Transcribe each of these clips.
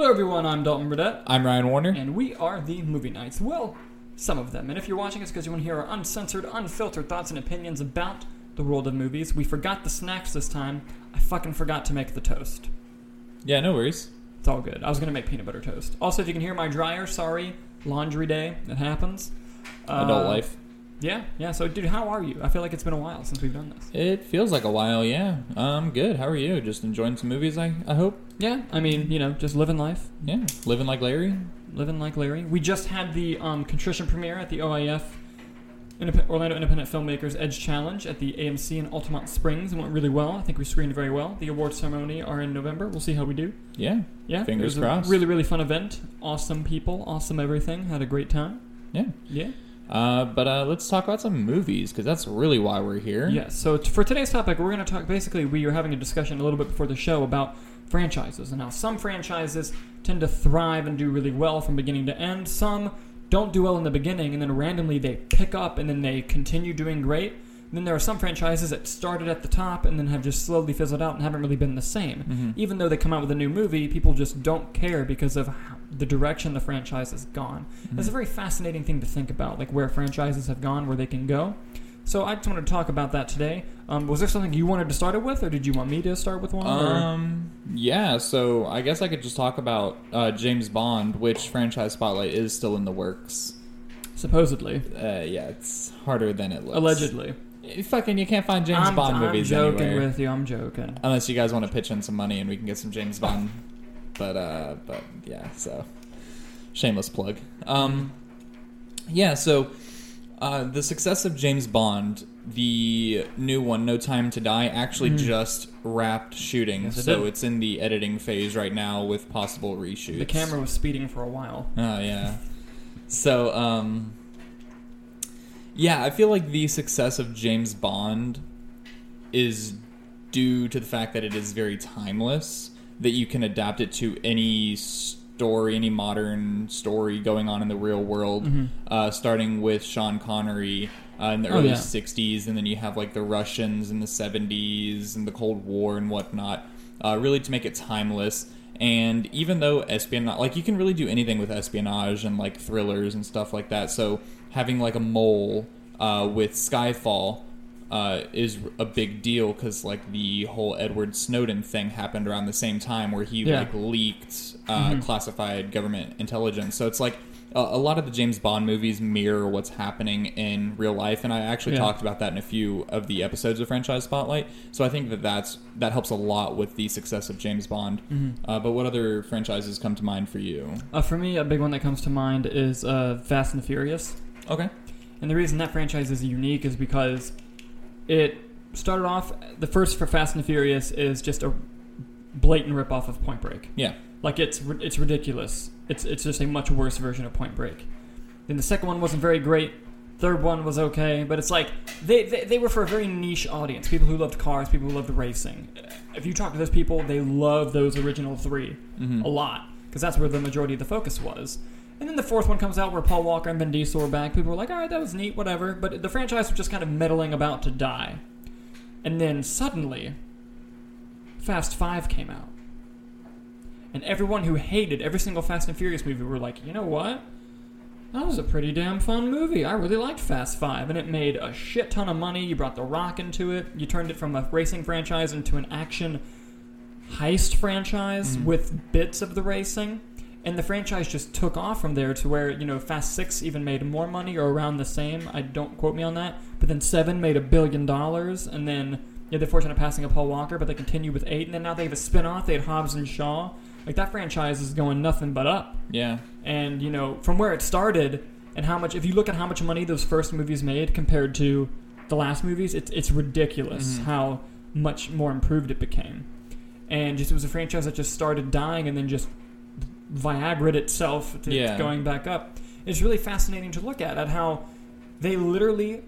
Hello, everyone. I'm Dalton Burdett, I'm Ryan Warner. and we are the Movie Nights. Well, some of them. And if you're watching us because you want to hear our uncensored, unfiltered thoughts and opinions about the world of movies, we forgot the snacks this time. I fucking forgot to make the toast. Yeah, no worries. It's all good. I was gonna make peanut butter toast. Also, if you can hear my dryer, sorry. Laundry day. It happens. Adult Uh, life. Yeah, yeah. So, dude, how are you? I feel like it's been a while since we've done this. It feels like a while, yeah. Um, good. How are you? Just enjoying some movies, I, I hope? Yeah, I mean, you know, just living life. Yeah. Living like Larry? living like Larry. We just had the um, contrition premiere at the OIF Indep- Orlando Independent Filmmakers Edge Challenge at the AMC in Altamonte Springs. It went really well. I think we screened very well. The award ceremony are in November. We'll see how we do. Yeah. Yeah, Fingers it was crossed. A really really fun event. Awesome people. Awesome everything. Had a great time. Yeah. Yeah. Uh, but uh, let's talk about some movies, because that's really why we're here. Yes. So t- for today's topic, we're going to talk. Basically, we were having a discussion a little bit before the show about franchises and how some franchises tend to thrive and do really well from beginning to end. Some don't do well in the beginning, and then randomly they pick up and then they continue doing great. And then there are some franchises that started at the top and then have just slowly fizzled out and haven't really been the same. Mhm. Even though they come out with a new movie, people just don't care because of how, the direction the franchise has gone. It's a very fascinating thing to think about, like where franchises have gone, where they can go. So I just wanted to talk about that today. Um, was there something you wanted to start it with, or did you want me to start with one? or- Um, yeah, so I guess I could just talk about uh, James Bond, which franchise spotlight is still in the works. Supposedly, Uh, yeah, it's harder than it looks. allegedly. Fucking, you can't find James I'm, Bond I'm movies joking with you. I'm joking. Unless you guys want to pitch in some money and we can get some James Bond. But uh but yeah, so shameless plug. Um yeah, so uh the success of James Bond, the new one, No Time to Die, actually Mhm. just wrapped shooting. Yes, it so did. it's in the editing phase right now with possible reshoots. The camera was speeding for a while. Oh yeah. So um yeah, I feel like the success of James Bond is due to the fact that it is very timeless, that you can adapt it to any story, any modern story going on in the real world. Mhm. Uh, starting with Sean Connery uh, in the Oh, early yeah. '60s, and then you have like the Russians in the '70s and the Cold War and whatnot. Uh, really to make it timeless. And even though espionage, like you can really do anything with espionage and like thrillers and stuff like that. So having like a mole uh, with Skyfall uh, is a big deal because like the whole Edward Snowden thing happened around the same time where he Yeah. like leaked uh, Mhm. classified government intelligence. So it's like a, a lot of the James Bond movies mirror what's happening in real life, and I actually Yeah. talked about that in a few of the episodes of Franchise Spotlight. So I think that that's that helps a lot with the success of James Bond. Mhm. Uh, but what other franchises come to mind for you? Uh, for me, a big one that comes to mind is uh, Fast and the Furious. Okay. And the reason that franchise is unique is because it started off. The first for Fast and Furious is just a blatant ripoff of Point Break. Yeah. Like it's it's ridiculous. It's it's just a much worse version of Point Break. Then the second one wasn't very great. Third one was okay, but it's like they, they they were for a very niche audience. People who loved cars, people who loved racing. If you talk to those people, they love those original three Mhm. a lot because that's where the majority of the focus was. And then the fourth one comes out where Paul Walker and Vin Diesel were back. People were like, all right, that was neat, whatever. But the franchise was just kind of meddling about to die. And then suddenly, Fast Five came out. And everyone who hated every single Fast and Furious movie were like, you know what? That was a pretty damn fun movie. I really liked Fast Five. And it made a shit ton of money. You brought The Rock into it. You turned it from a racing franchise into an action heist franchise Mhm. with bits of the racing. And the franchise just took off from there to where, you know, Fast 6 even made more money or around the same. I don't quote me on that. But then 7 made a billion dollars. And then, yeah, they the fortunate of passing of Paul Walker, but they continue with 8. And then now they have a spin off. They had Hobbs and Shaw. Like, that franchise is going nothing but up. Yeah. And, you know, from where it started and how much, if you look at how much money those first movies made compared to the last movies, it's, it's ridiculous Mhm. how much more improved it became. And just it was a franchise that just started dying and then just Viagra'd itself to Yeah. going back up. It's really fascinating to look at, at how they literally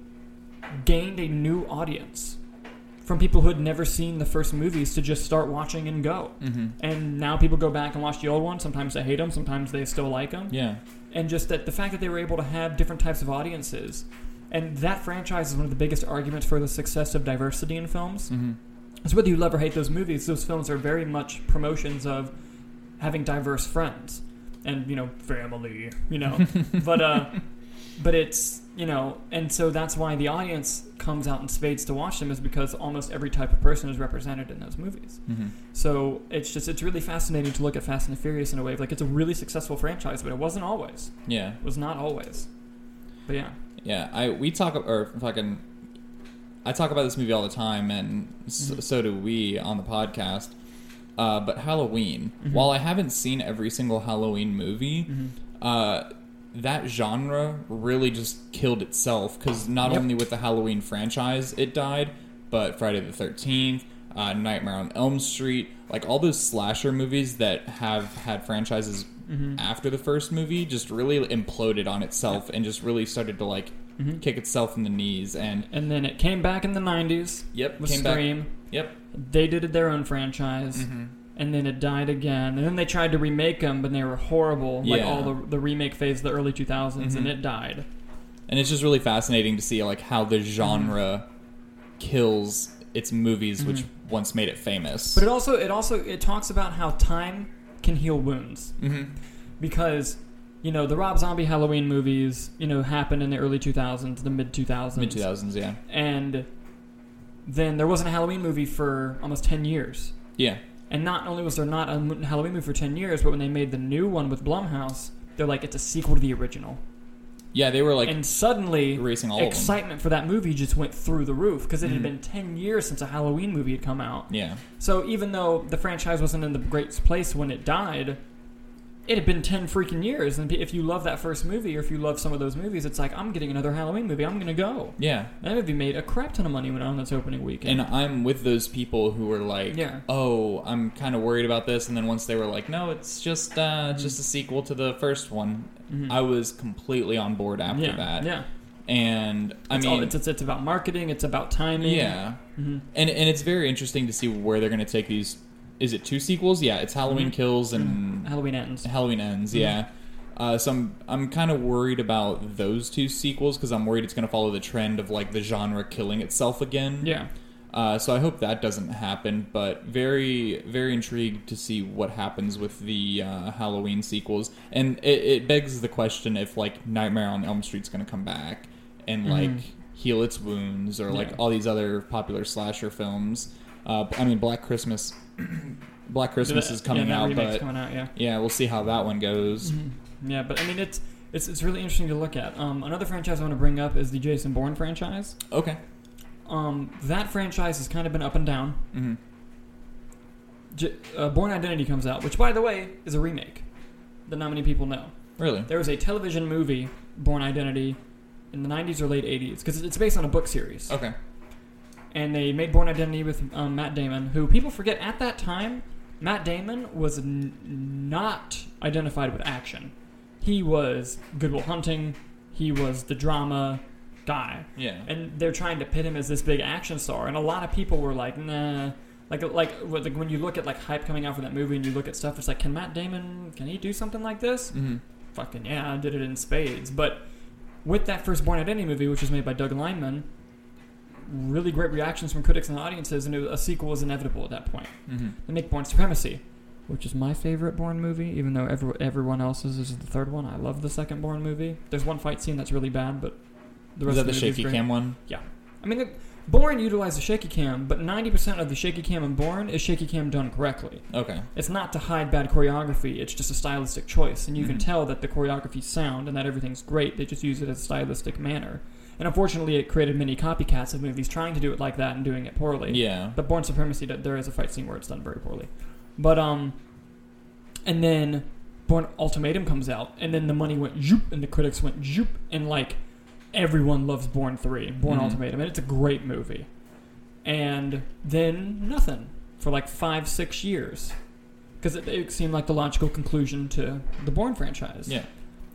gained a new audience from people who had never seen the first movies to just start watching and go. hmm And now people go back and watch the old ones. Sometimes they hate them, sometimes they still like them. Yeah. And just that the fact that they were able to have different types of audiences. And that franchise is one of the biggest arguments for the success of diversity in films. hmm So whether you love or hate those movies, those films are very much promotions of having diverse friends and you know family, you know, but uh, but it's you know, and so that's why the audience comes out in spades to watch them is because almost every type of person is represented in those movies. hmm So it's just it's really fascinating to look at Fast and the Furious in a way. Like it's a really successful franchise, but it wasn't always. Yeah. It was not always. But yeah. Yeah, I we talk or fucking I talk about this movie all the time, and so, Mhm. so do we on the podcast. Uh, but Halloween, Mhm. while I haven't seen every single Halloween movie, hmm uh, that genre really just killed itself because not Yep. only with the Halloween franchise it died, but Friday the Thirteenth, uh, Nightmare on Elm Street, like all those slasher movies that have had franchises hmm after the first movie just really imploded on itself and just really started to like hmm kick itself in the knees and And then it came back in the '90s yep with Scream. back yep They did it their own franchise, hmm and then it died again. And then they tried to remake them, but they were horrible. Like Yeah. all the the remake phase, of the early 2000s, and Mhm. it died. and it's just really fascinating to see like how the genre kills its movies which Mhm. once made it famous But it also it also it talks about how time can heal wounds hmm because you know the Rob Zombie Halloween movies you know happened in the early 2000s, the mid 2000s, mid 2000s yeah and then there wasn't a Halloween movie for almost 10 years. yeah And not only was there not a Halloween movie for 10 years, but when they made the new one with Blumhouse, they're like, it's a sequel to the original. yeah they were like and suddenly, erasing all excitement for that movie just went through the roof because it had mm-hmm. been 10 years since a Halloween movie had come out. yeah So even though the franchise wasn't in the great place when it died, it had been 10 freaking years. And if you love that first movie or if you love some of those movies, it's like, I'm getting another Halloween movie. I'm going to go. yeah That movie made a crap ton of money when on its opening weekend. and i'm with those people who were like Yeah. oh i'm kind of worried about this and then once they were like no it's just uh it's just a sequel to the first one Mhm. i was completely on board after yeah, that Yeah. and i It's, mean all, it's, it's, it's about marketing, it's about timing. yeah hmm and and it's very interesting to see where they're going to take these. Is it two sequels? Yeah, it's Halloween Mhm. Kills and Halloween ends. Halloween Ends. Mhm. Yeah. Uh, so I'm I'm kind of worried about those two sequels because I'm worried it's going to follow the trend of like the genre killing itself again. Yeah. Uh, so I hope that doesn't happen. But very very intrigued to see what happens with the uh, Halloween sequels, and it, it begs the question if like Nightmare on Elm Street's going to come back and like Mhm. heal its wounds, or like Yeah. all these other popular slasher films. Uh, I mean, Black Christmas. Black Christmas is coming yeah, out, but coming out, yeah. yeah, we'll see how that one goes. Mhm. Yeah, but I mean, it's it's it's really interesting to look at. Um, another franchise I want to bring up is the Jason Bourne franchise. Okay. Um, that franchise has kind of been up and down. hmm J- uh, Bourne Identity comes out, which, by the way, is a remake that not many people know. Really? There was a television movie, Bourne Identity, in the 90s or late 80s, because it's based on a book series. Okay. And they made Bourne Identity with um, Matt Damon, who people forget at that time, Matt Damon was n- not identified with action. He was Good Will Hunting, he was the drama guy. Yeah. and they're trying to pit him as this big action star, and a lot of people were like, nah. Like, like like, when you look at like hype coming out for that movie, and you look at stuff, it's like, can Matt Damon, can he do something like this? hmm Fucking yeah, I did it in spades. But with that first Bourne Identity movie, which was made by Doug Liman, really great reactions from critics and audiences, and it, a sequel was inevitable at that point. hmm They make Bourne Supremacy, which is my favorite Bourne movie, even though every, everyone else's is the third one. I love the second Bourne movie. There's one fight scene that's really bad, but the Is rest that of the the shaky cam one? Yeah, I mean, Bourne utilized the shaky cam, but 90% of the shaky cam in Bourne is shaky cam done correctly. Okay. It's not to hide bad choreography, it's just a stylistic choice. And you can Mhm. tell that the choreography's sound and that everything's great. They just use it as a stylistic manner. And unfortunately, it created many copycats of movies trying to do it like that and doing it poorly. Yeah. But Bourne Supremacy, there is a fight scene where it's done very poorly. But, um, and then Bourne Ultimatum comes out, and then the money went zoop, and the critics went zoop, and like everyone loves Bourne 3, Bourne Mhm. Ultimatum, and it's a great movie. And then nothing for like five, six years. Because it, it seemed like the logical conclusion to the Bourne franchise. Yeah.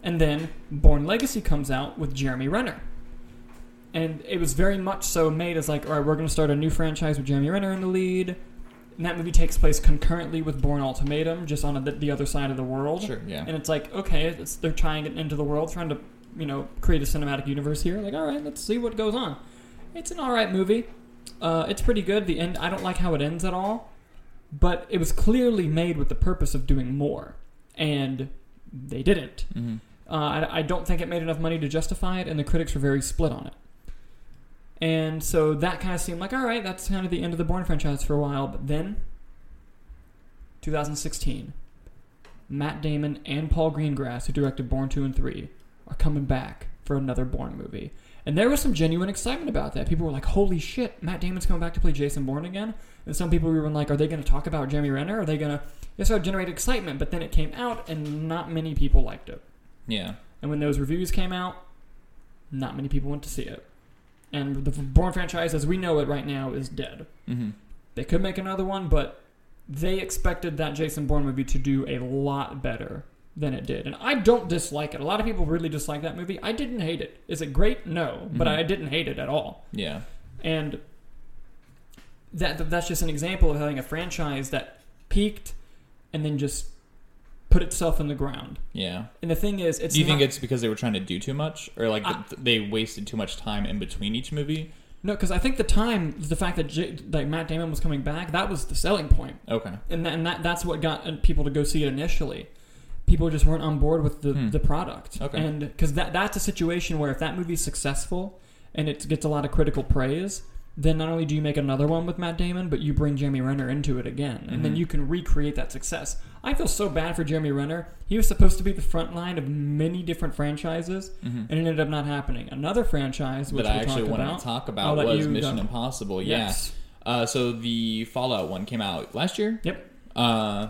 And then Bourne Legacy comes out with Jeremy Renner. And it was very much so made as like, all right, we're going to start a new franchise with Jeremy Renner in the lead. And that movie takes place concurrently with Bourne Ultimatum, just on the, the other side of the world. Sure. Yeah. And it's like, okay, it's, they're trying it into the world, trying to, you know, create a cinematic universe here. Like, all right, let's see what goes on. It's an all right movie. Uh, it's pretty good. The end, I don't like how it ends at all. but it was clearly made with the purpose of doing more, and they didn't. hmm Uh, I, I don't think it made enough money to justify it, and the critics were very split on it. And so that kind of seemed like, all right, that's kind of the end of the Bourne franchise for a while. But then, 2016, Matt Damon and Paul Greengrass, who directed Bourne 2 and 3, are coming back for another Bourne movie. And there was some genuine excitement about that. People were like, holy shit, Matt Damon's coming back to play Jason Bourne again? And some people were like, are they going to talk about Jeremy Renner? Are they going to. This would generate excitement, but then it came out, and not many people liked it. Yeah. And when those reviews came out, not many people went to see it. And the Bourne franchise, as we know it right now, is dead. hmm They could make another one, but they expected that Jason Bourne movie to do a lot better than it did. And I don't dislike it. A lot of people really dislike that movie. I didn't hate it. Is it great? No, but Mhm. I didn't hate it at all. Yeah. And that that's just an example of having a franchise that peaked and then just put itself in the ground. Yeah. And the thing is, it's do you think it's because they were trying to do too much, or like I- th- they wasted too much time in between each movie? No, because I think the time, the fact that J- like Matt Damon was coming back, that was the selling point, Okay. and that, and that that's what got uh, people to go see it initially. People just weren't on board with the, Hmm. the product, Okay. and because that that's a situation where if that movie's successful and it gets a lot of critical praise, then not only do you make another one with Matt Damon, but you bring Jeremy Renner into it again, and then Mhm. you can recreate that success. I feel so bad for Jeremy Renner. He was supposed to be the front line of many different franchises, hmm and it ended up not happening. Another franchise, which That I actually wanted about, to talk about was Mission go. Impossible. Yes. Yeah. Uh, so the Fallout one came out last year. Yep. Uh,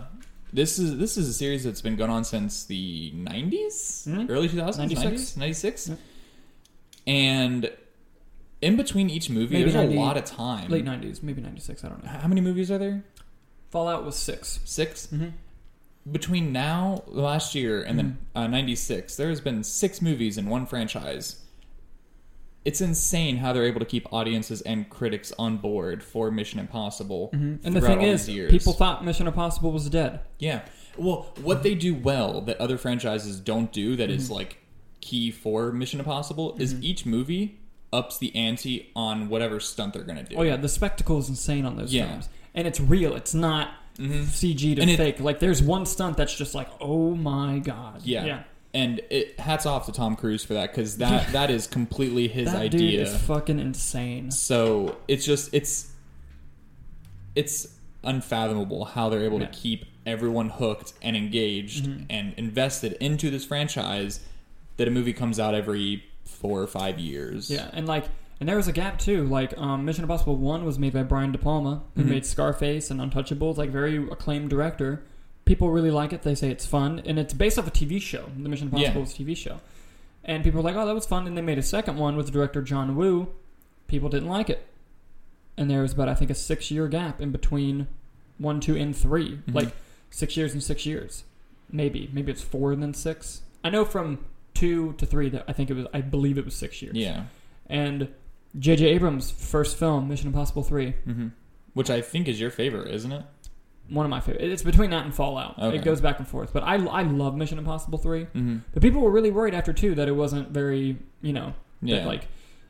this is this is a series that's been going on since the 90s, Mhm. early 2000s, 96. 90s, 96. Yep. And in between each movie, Maybe there's 90 a lot of time. late '90s, maybe '96. I don't know. How many movies are there? Fallout was 6 Six. Mm-hmm. Between now, last year, and then Mm-hmm. uh, 96, there has been six movies in one franchise. It's insane how they're able to keep audiences and critics on board for Mission Impossible. And the thing all is, people thought Mission Impossible was dead. Yeah. Well, what they do well that other franchises don't do that is Mm-hmm. like key for Mission Impossible is each movie ups the ante on whatever stunt they're going to do. Oh yeah, the spectacle is insane on those Yeah. films, and it's real. It's not Mhm. CG to And it- fake. like there's one stunt that's just like, oh my god. Yeah. yeah. And it hats off to Tom Cruise for that cuz that that is completely his that dude idea. is fucking insane. So, it's just it's it's unfathomable how they're able Yeah. to keep everyone hooked and engaged Mhm. and invested into this franchise that a movie comes out every 4 or 5 years. Yeah, and like, and there was a gap too. Like, um, Mission Impossible One was made by Brian De Palma, who Mhm. made Scarface and Untouchables. Like, very acclaimed director. People really like it. They say it's fun, and it's based off a TV show. The Mission Yeah. Impossible TV show, and people were like, "Oh, that was fun." And they made a second one with director John Woo. People didn't like it, and there was about I think a six year gap in between one, two, and 3 Mhm. Like six years and six years, maybe. Maybe it's four and then six. I know from two to three that I think it was. I believe it was six years. Yeah. And J.J. Abrams' first film, Mission Impossible 3, hmm Which I think is your favorite, isn't it? one of my favorite. It's between that and Fallout. Okay. It goes back and forth. But I, I love Mission Impossible 3. Mm-hmm. But people were really worried after 2 that it wasn't very, you know, that, Yeah. like.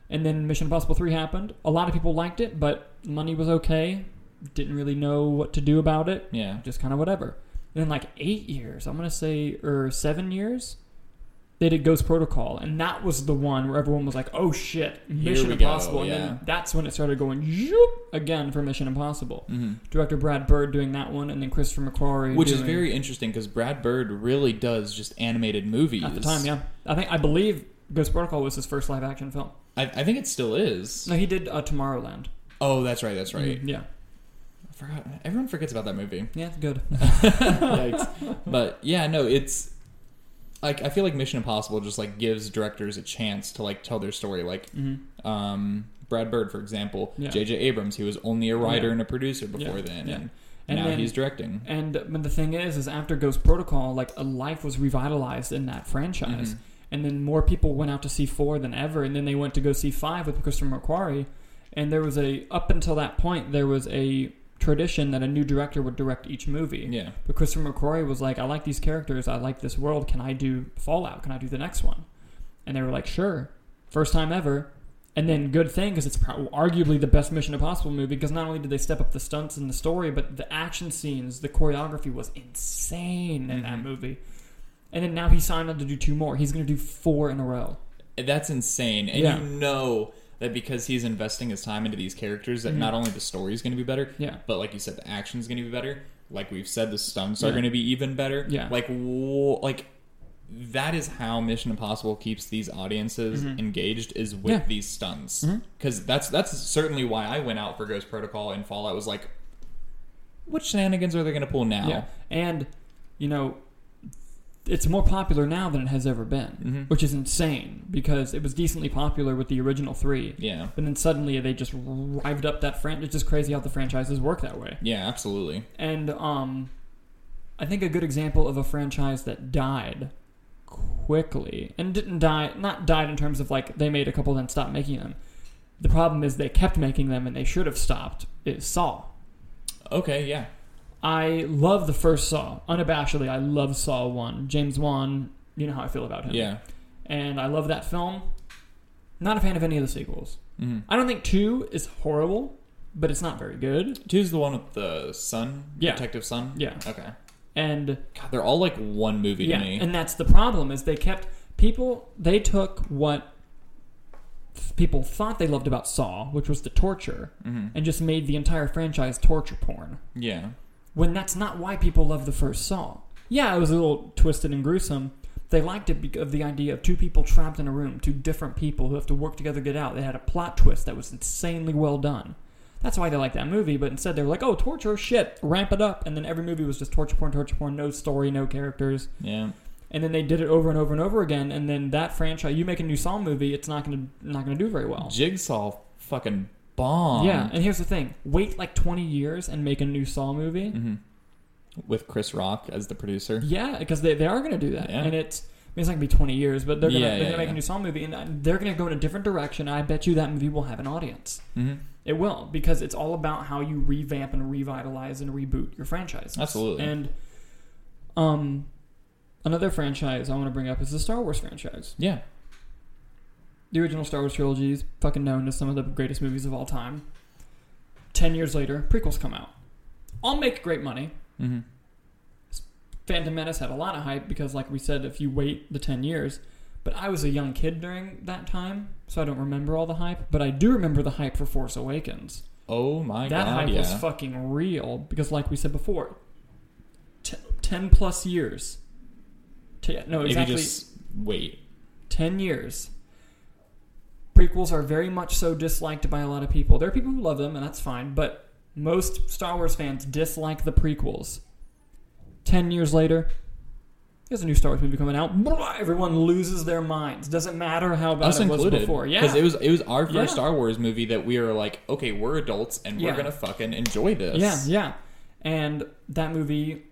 And then Mission Impossible 3 happened. A lot of people liked it, but money was okay. Didn't really know what to do about it. yeah. Just kind of whatever. And then, like, eight years, I'm going to say, or seven years, they did Ghost Protocol. And that was the one where everyone was like, oh shit, Mission we go, Impossible. And then that's when it started going zoop, again for Mission Impossible. hmm Director Brad Bird doing that one, and then Christopher McQuarrie. Which is very interesting because Brad Bird really does just animated movies At the time, yeah. I think, I believe Ghost Protocol was his first live action film. I, I think it still is. No, he did uh, Tomorrowland. Oh, that's right. That's right. Mhm, Yeah. I forgot. Everyone forgets about that movie. Yeah, it's good. Yikes. But yeah, no, it's like I feel like Mission Impossible just like gives directors a chance to like tell their story. Like hmm um, Brad Bird, for example, Yeah. J.J. Abrams, he was only a writer Yeah. and a producer before Yeah, then, yeah. and, And now then- he's directing. And but the thing is, is after Ghost Protocol, like a life was revitalized in that franchise, Mhm. and then more people went out to see four than ever, and then they went to go see five with Christopher McQuarrie, and there was a up until that point there was a tradition that a new director would direct each movie. Yeah. But Christopher McQuarrie was like, I like these characters, I like this world. Can I do Fallout? Can I do the next one? And they were like, sure. First time ever. And then good thing because it's pro- arguably the best Mission Impossible movie because not only did they step up the stunts and the story, but the action scenes, the choreography was insane in that Mhm. movie. And then now he signed on to do two more. He's going to do four in a row. That's insane. And Yeah. you know that because he's investing his time into these characters, that Mhm. not only the story is going to be better, Yeah. but like you said, the action is going to be better. Like we've said, the stunts are going to be even better. Yeah. Like, like that is how Mission Impossible keeps these audiences Mhm. engaged is with Yeah. these stunts. Because that's that's certainly why I went out for Ghost Protocol and Fallout. Was like, what shenanigans are they going to pull now? Yeah. And, you know, it's more popular now than it has ever been, Mhm. which is insane because it was decently popular with the original three. Yeah. But then suddenly they just rived up that franchise. It's just crazy how the franchises work that way. Yeah. Absolutely. And um, I think a good example of a franchise that died quickly and didn't die, not died in terms of like they made a couple then stopped making them. The problem is they kept making them and they should have stopped. Is Saw. Okay. Yeah. I love the first Saw. Unabashedly, I love Saw 1. James Wan, you know how I feel about him. Yeah. And I love that film. Not a fan of any of the sequels. hmm I don't think 2 is horrible, but it's not very good. Two's the one with the son. Yeah. Detective Son. Yeah. Okay. And God, they're all like one movie yeah, to me. and that's the problem is they kept people they took what people thought they loved about Saw, which was the torture, hmm and just made the entire franchise torture porn. Yeah. When that's not why people love the first Saw. Yeah, it was a little twisted and gruesome. They liked it because of the idea of two people trapped in a room, two different people who have to work together to get out. They had a plot twist that was insanely well done. That's why they liked that movie, but instead they were like, oh, torture, shit, ramp it up. And then every movie was just torture porn, torture porn, no story, no characters. Yeah. And then they did it over and over and over again. And then that franchise, you make a new Saw movie, it's not going to not going to do very well. Jigsaw fucking bomb. yeah, and here's the thing: wait like 20 years and make a new Saw movie. hmm With Chris Rock as the producer. Yeah, because they, they are going to do that, Yeah. and it's I mean, it's not going to be twenty years, but they're going to Yeah, they're yeah, make a new Saw movie, and uh, they're going to go in a different direction. I bet you that movie will have an audience. hmm It will because it's all about how you revamp and revitalize and reboot your franchise. Absolutely. And um, another franchise I want to bring up is the Star Wars franchise. Yeah. The original Star Wars trilogy is fucking known as some of the greatest movies of all time. Ten years later, prequels come out. All make great money. hmm Phantom Menace had a lot of hype because, like we said, if you wait the 10 years, but I was a young kid during that time, so I don't remember all the hype, but I do remember the hype for Force Awakens. Oh my that god. That hype yeah. was fucking real because, like we said before, t- 10 plus years. T- no, exactly If you just wait. 10 years. Prequels are very much so disliked by a lot of people. There are people who love them, and that's fine, but most Star Wars fans dislike the prequels. 10 years later, there's a new Star Wars movie coming out. Blah, everyone loses their minds. Doesn't matter how bad Us it was before. Yeah. Because it was it was our first Yeah. Star Wars movie that we were like, okay, we're adults and Yeah. we're gonna fucking enjoy this. Yeah, yeah. And that movie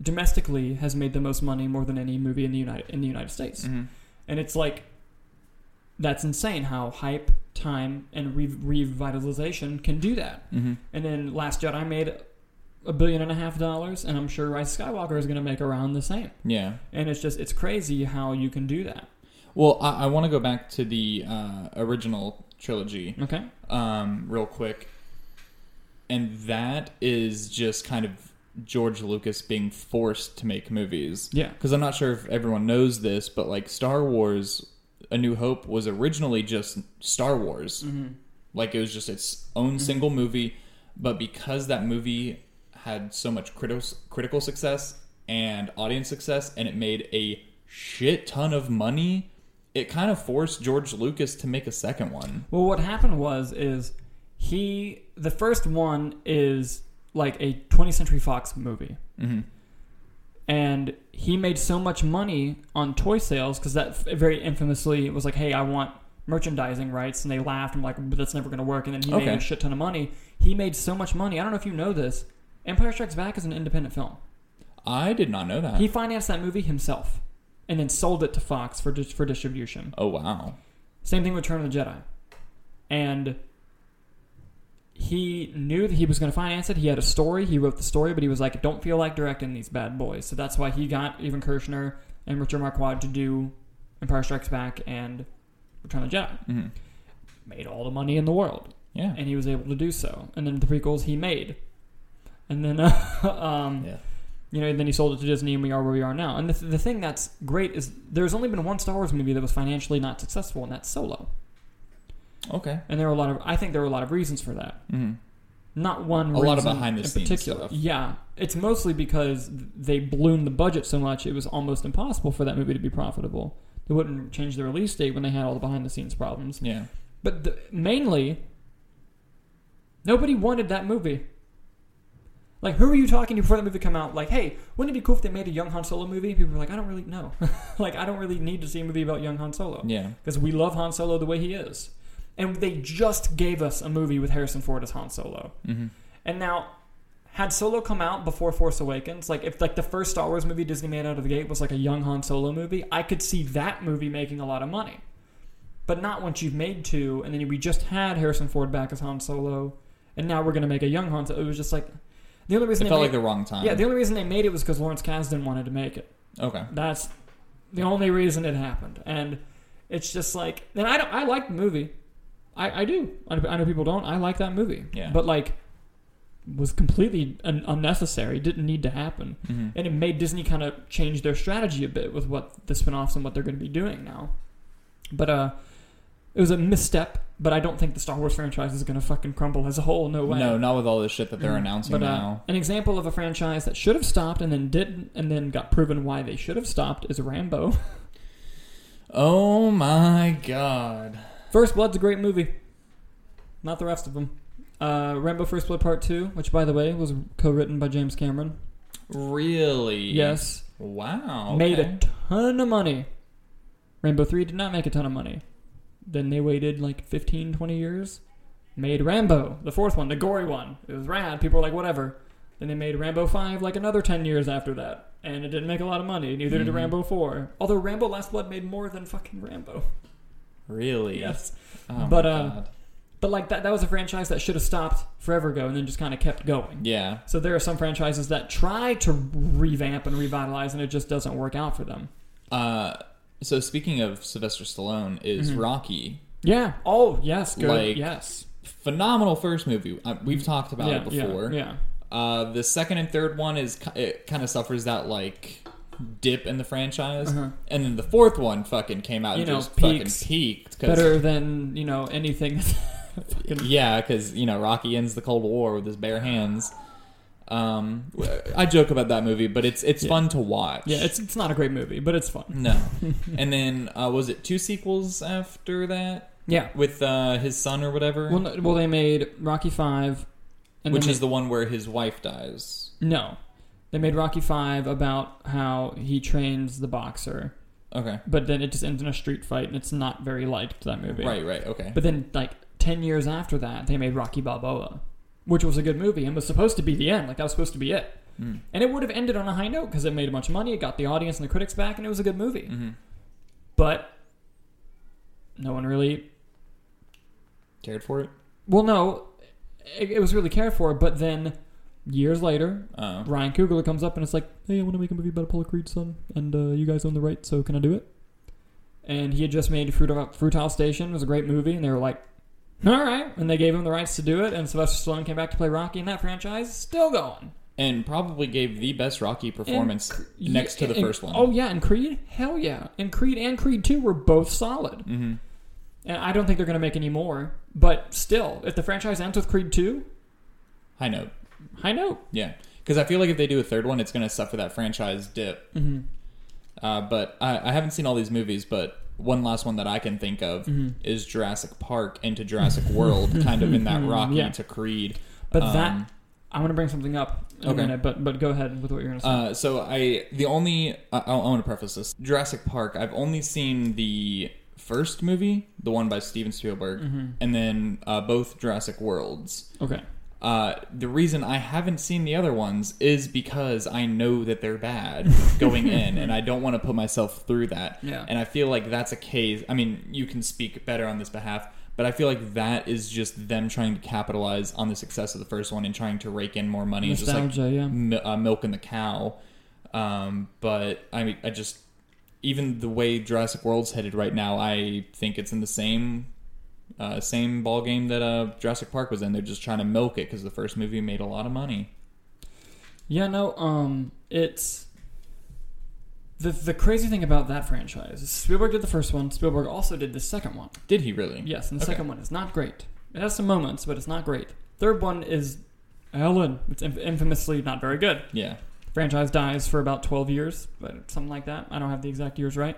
domestically has made the most money more than any movie in the United in the United States. hmm And it's like that's insane how hype, time, and re- revitalization can do that. hmm And then Last Jedi made a billion and a half dollars, and I'm sure Rise Skywalker is going to make around the same. Yeah. And it's just it's crazy how you can do that. Well, I, I want to go back to the uh, original trilogy Okay. um, real quick, and that is just kind of George Lucas being forced to make movies. Yeah. Because I'm not sure if everyone knows this, but like Star Wars, A New Hope was originally just Star Wars. Mm-hmm. Like it was just its own single movie, but because that movie had so much critical critical success and audience success, and it made a shit ton of money, it kind of forced George Lucas to make a second one. Well, what happened was is he the first one is like a 20th Century Fox movie. hmm and he made so much money on toy sales because that very infamously was like, "Hey, I want merchandising rights," and they laughed and were like, "But that's never going to work." And then he made a shit ton of money. He made so much money. I don't know if you know this. Empire Strikes Back is an independent film. I did not know that. He financed that movie himself, and then sold it to Fox for for distribution. oh wow. Same thing with Return of the Jedi, and he knew that he was going to finance it. He had a story. He wrote the story, but he was like, "Don't feel like directing these bad boys." So that's why he got Irvin Kershner and Richard Marquand to do Empire Strikes Back and Return of the Jedi. hmm made all the money in the world, Yeah. and he was able to do so. And then the prequels he made, and then uh, um, Yeah. you know, then he sold it to Disney, and we are where we are now. And the, the thing that's great is there's only been one Star Wars movie that was financially not successful, and that's Solo. Okay. And there are a lot of I think there are a lot of reasons for that. hmm Not one. A lot of behind the in scenes particular. stuff. Yeah, it's mostly because they ballooned the budget so much it was almost impossible for that movie to be profitable. They wouldn't change the release date when they had all the behind the scenes problems. Yeah. But the, mainly, nobody wanted that movie. Like, who were you talking to before that movie come out? Like, hey, wouldn't it be cool if they made a young Han Solo movie? People were like, I don't really know. like, I don't really need to see a movie about young Han Solo Yeah. because we love Han Solo the way he is. And they just gave us a movie with Harrison Ford as Han Solo. hmm And now, had Solo come out before Force Awakens, like if like the first Star Wars movie Disney made out of the gate was like a young Han Solo movie, I could see that movie making a lot of money. But not once you've made two, and then we just had Harrison Ford back as Han Solo, and now we're gonna make a young Han Solo. It was just like the only It reason they felt made, like the wrong time. yeah the only reason they made it was because Lawrence Kasdan wanted to make it. Okay. That's the only reason it happened, and it's just like, and I don't, I like the movie, I, I do. I know, I know people don't. I like that movie, Yeah. but like, was completely un- unnecessary. Didn't need to happen, hmm and it made Disney kind of change their strategy a bit with what the spin-offs and what they're going to be doing now. But uh, it was a misstep. But I don't think the Star Wars franchise is going to fucking crumble as a whole. No way. No, not with all this shit that they're Mm. announcing But, uh, now. An example of a franchise that should have stopped and then didn't, and then got proven why they should have stopped is Rambo. Oh my god. First Blood's a great movie. Not the rest of them. Uh, Rambo First Blood Part 2, which, by the way, was co written by James Cameron. Really? Yes. Wow. Made a ton of money. Rambo 3 did not make a ton of money. Then they waited like 15, 20 years. Made Rambo, the fourth one, the gory one. It was rad. People were like, whatever. Then they made Rambo 5 like another 10 years after that. And it didn't make a lot of money. Neither did Mhm. Rambo 4. Although Rambo Last Blood made more than fucking Rambo. Really? Yes. Oh But, uh, But like that, that was a franchise that should have stopped forever ago and then just kind of kept going. Yeah. So there are some franchises that try to revamp and revitalize, and it just doesn't work out for them. Uh, so speaking of Sylvester Stallone, is Mhm. Rocky Yeah. Oh yes. Good. Like, yes. phenomenal first movie. Uh, we've talked about yeah, it before. Yeah. Uh, the second and third one is it kind of suffers that like dip in the franchise, Uh-huh. and then the fourth one fucking came out You and know, just peaks. fucking peaked. Better than you know anything. Yeah, because you know Rocky ends the Cold War with his bare hands. Um, I joke about that movie, but it's it's Yeah. fun to watch. yeah. It's it's not a great movie, but it's fun. no. and then uh, was it two sequels after that Yeah. with uh, his son or whatever, Well, no, well, they made Rocky Five, which is the one where his wife dies. no. They made Rocky Five about how he trains the boxer, Okay, but then it just ends in a street fight, and it's not very liked that movie. right, right, okay. But then, like ten years after that, they made Rocky Balboa, which was a good movie and was supposed to be the end. Like that was supposed to be it, Mm. and it would have ended on a high note because it made a bunch of money. It got the audience and the critics back, and it was a good movie. hmm But no one really. Cared for it. Well, no, it, it was really cared for. But then years later, Oh, Ryan Coogler comes up and it's like, "Hey, I want to make a movie about Apollo Creed's son, and uh, you guys own the rights, so can I do it?" And he had just made Fruitvale, Fruitvale Station. It was a great movie, and they were like, "All right," and they gave him the rights to do it. And Sylvester Stallone came back to play Rocky, and that franchise is still going. and probably gave the best Rocky performance And- next to the and- first one. Oh yeah, and Creed, hell yeah, and Creed and Creed Two were both solid. hmm And I don't think they're going to make any more. But still, if the franchise ends with Creed Two, High note. High note. Yeah, because I feel like if they do a third one, it's going to suffer that franchise dip. Mm-hmm. Uh, but I, I haven't seen all these movies, but one last one that I can think of Mhm. is Jurassic Park into Jurassic World, kind of in that Rocky Yeah. to Creed. But Um, that I want to bring something up in Okay. a minute. But but go ahead with what you're going to say. Uh, so I the only I, I want to preface this Jurassic Park. I've only seen the first movie, the one by Steven Spielberg, Mhm. and then uh, both Jurassic Worlds. Okay. Uh, the reason I haven't seen the other ones is because I know that they're bad going in, and I don't want to put myself through that. Yeah. And I feel like that's a case. I mean, you can speak better on this behalf, but I feel like that is just them trying to capitalize on the success of the first one and trying to rake in more money. It's just like yeah. mi- uh, milking the cow. Um, but I mean, I just even the way Jurassic World's headed right now, I think it's in the same Uh, same ball game that uh, Jurassic Park was in. They're just trying to milk it because the first movie made a lot of money. Yeah, no, um, it's the the crazy thing about that franchise is Spielberg did the first one. Spielberg also did the second one. Did he really? Yes, and the Okay. second one is not great. It has some moments, but it's not great. Third one is Ellen. It's inf- infamously not very good. Yeah. Franchise dies for about twelve years, but something like that. I don't have the exact years right.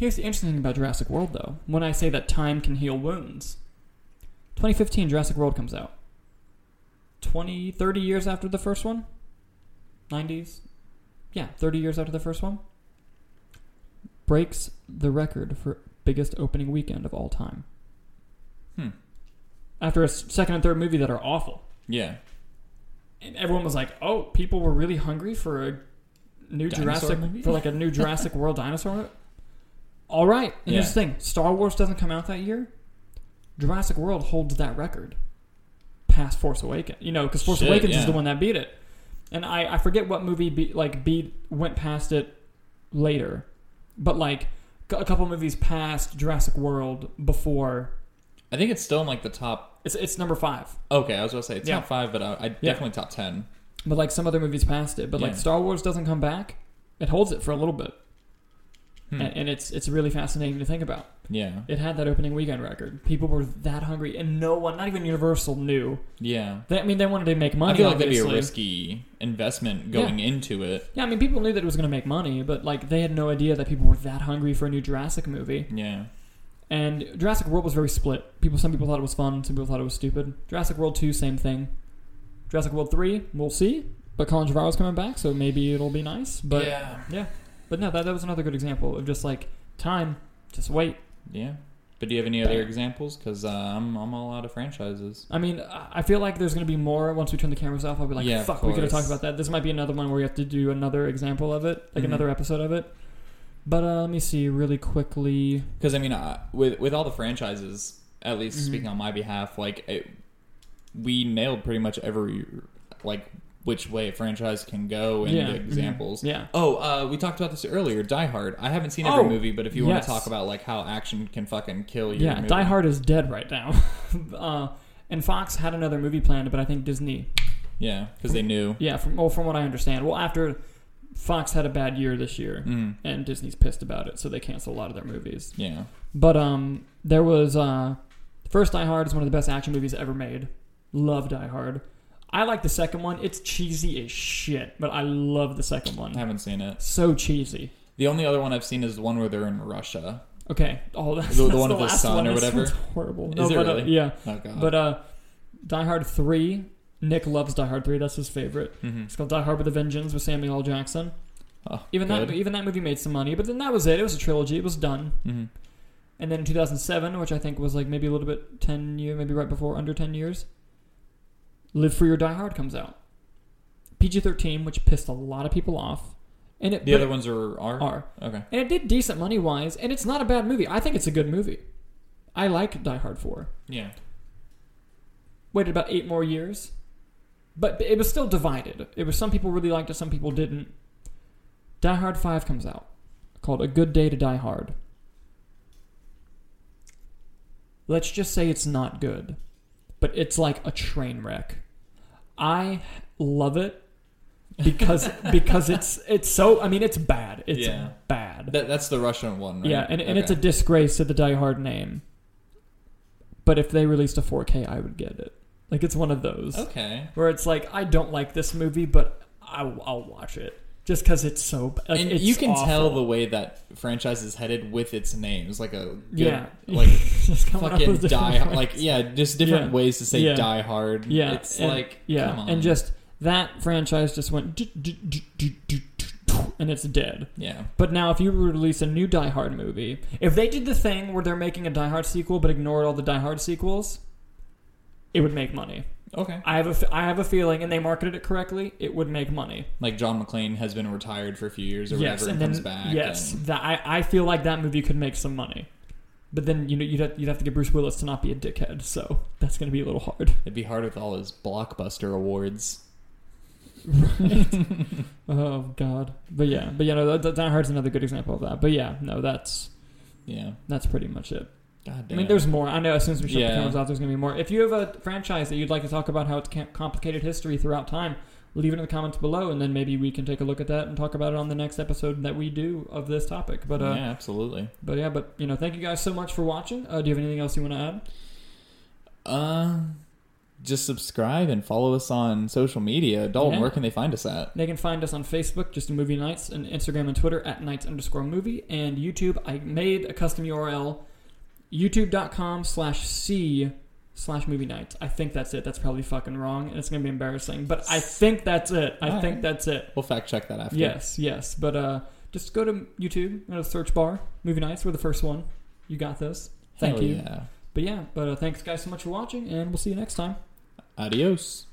Here's the interesting thing about Jurassic World, though. When I say that time can heal wounds, 2015 Jurassic World comes out. 20, 30 years after the first one? 90s? Yeah, 30 years after the first one. Breaks the record for biggest opening weekend of all time. Hmm. After a second and third movie that are awful. Yeah. And everyone was like, "Oh, people were really hungry for a new Dinosaur Jurassic movie? for like a new Jurassic World dinosaur." Movie." All right, and here's the thing: Star Wars doesn't come out that year. Jurassic World holds that record, past Force Awakens. You know, because Force Shit, Awakens is the one that beat it. And I, I forget what movie beat like beat went past it later, but like a couple movies past Jurassic World before. I think it's still in like the top. It's it's number five. Okay, I was going to say top Yeah. five, but uh, I, I definitely top ten. But like some other movies past it. But like Star Wars doesn't come back. It holds it for a little bit. Hmm. And, and it's it's really fascinating to think about. Yeah. It had that opening weekend record. People were that hungry, and no one, not even Universal, knew. Yeah. They, I mean, they wanted to make money. I feel like obviously. that'd be a risky investment going into it. Yeah, I mean, people knew that it was going to make money, but like they had no idea that people were that hungry for a new Jurassic movie. Yeah. And Jurassic World was very split. People, some people thought it was fun, some people thought it was stupid. Jurassic World Two, same thing. Jurassic World Three, we'll see. But Colin Trevorrow's coming back, so maybe it'll be nice. But yeah. But no, that, that was another good example of just like time, just wait. Yeah. But do you have any other examples? Because uh, I'm I'm all out of franchises. I mean, I feel like there's going to be more once we turn the cameras off. I'll be like, Yeah, of fuck, we could have course. talked about that. This might be another one where we have to do another example of it, like Mhm. another episode of it. But uh, let me see really quickly. Because I mean, uh, with with all the franchises, at least Mhm. speaking on my behalf, like it, we nailed pretty much every like which way a franchise can go in yeah, the mhm, examples. Yeah. Oh, uh, we talked about this earlier. Die Hard. I haven't seen every Oh, movie, but if you want to talk about like how action can fucking kill you, Yeah, Die Hard is dead right now. uh, and Fox had another movie planned, but I think Disney. Yeah, because they knew. Yeah, from well, from what I understand, well, after Fox had a bad year this year, Mm, and Disney's pissed about it, so they canceled a lot of their movies. yeah. But um, there was uh, first Die Hard is one of the best action movies ever made. Love Die Hard. I like the second one. It's cheesy as shit, but I love the second one. I haven't seen it. So cheesy. The only other one I've seen is the one where they're in Russia. Okay. Oh, that's, The- the that's one with the last sun one. or whatever? sounds horrible. No, Is it but, uh, yeah. Oh god. But uh, Die Hard three. Nick loves Die Hard three. That's his favorite. hmm It's called Die Hard with a Vengeance with Samuel L. Jackson. oh, Even that even that movie made some money, but then that was it. It was a trilogy. It was done. hmm And then in 2007, which I think was like maybe a little bit 10 year, maybe right before under 10 years, Live Free or Die Hard comes out. PG-13, which pissed a lot of people off, and it The other ones are are are okay. and it did decent money wise, and it's not a bad movie. I think it's a good movie. I like Die Hard 4. Yeah. Waited about eight more years, but it was still divided. It was some people really liked it, some people didn't. Die Hard 5 comes out, called A Good Day to Die Hard. Let's just say it's not good, but it's like a train wreck. I love it because because it's it's so I mean it's bad. It's Yeah. bad. That, that's the Russian one, right? Yeah, and, and it's a Okay. disgrace to the Die Hard name. But if they released a 4K, I would get it. Like it's one of those okay. where it's like I don't like this movie, but I'll, I'll watch it just because it's so. Like, and it's you can tell the way that franchise is headed with its names, like a good, yeah, like just fucking die, like yeah, just different Yeah. ways to say Yeah. die hard. yeah, it's and- like yeah, come on. and just that franchise just went and it's dead. yeah, But now, if you release a new Die Hard movie, if they did the thing where they're making a Die Hard sequel but ignored all the Die Hard sequels, it would make money. Okay. I have a, f- I have a feeling, and they marketed it correctly, it would make money. Like John McClane has been retired for a few years or yes, whatever, and and, then comes back. yes, and- that I, I feel like that movie could make some money. But then you know you'd have, you'd have to get Bruce Willis to not be a dickhead, so that's going to be a little hard. it'd be hard with all his blockbuster awards. Oh God, but yeah, but yeah, no, that, Die another good example of that. But yeah, no, that's Yeah. that's pretty much it. I mean, there's more. I know as soon as we shut the cameras off, there's going to be more. If you have a franchise that you'd like to talk about how it's complicated history throughout time, leave it in the comments below, and then maybe we can take a look at that and talk about it on the next episode that we do of this topic. But uh, yeah, absolutely. but yeah, but you know, thank you guys so much for watching. Uh, do you have anything else you want to add? Uh, just subscribe and follow us on social media. Dalton, Yeah. where can they find us at? They can find us on Facebook, just Movie Nights, and Instagram and Twitter at Nights underscore movie, and YouTube. I made a custom URL, youtube.com slash C slash movie nights. I think that's it. That's probably fucking wrong, and it's gonna be embarrassing. But I think that's it. I All think right. that's it. We'll fact check that after. Yes, yes. But uh, just go to YouTube, go to search bar, movie nights. We're the first one. You got this. Thank Hell you. Yeah. But yeah, but uh, thanks guys so much for watching, and we'll see you next time. Adios.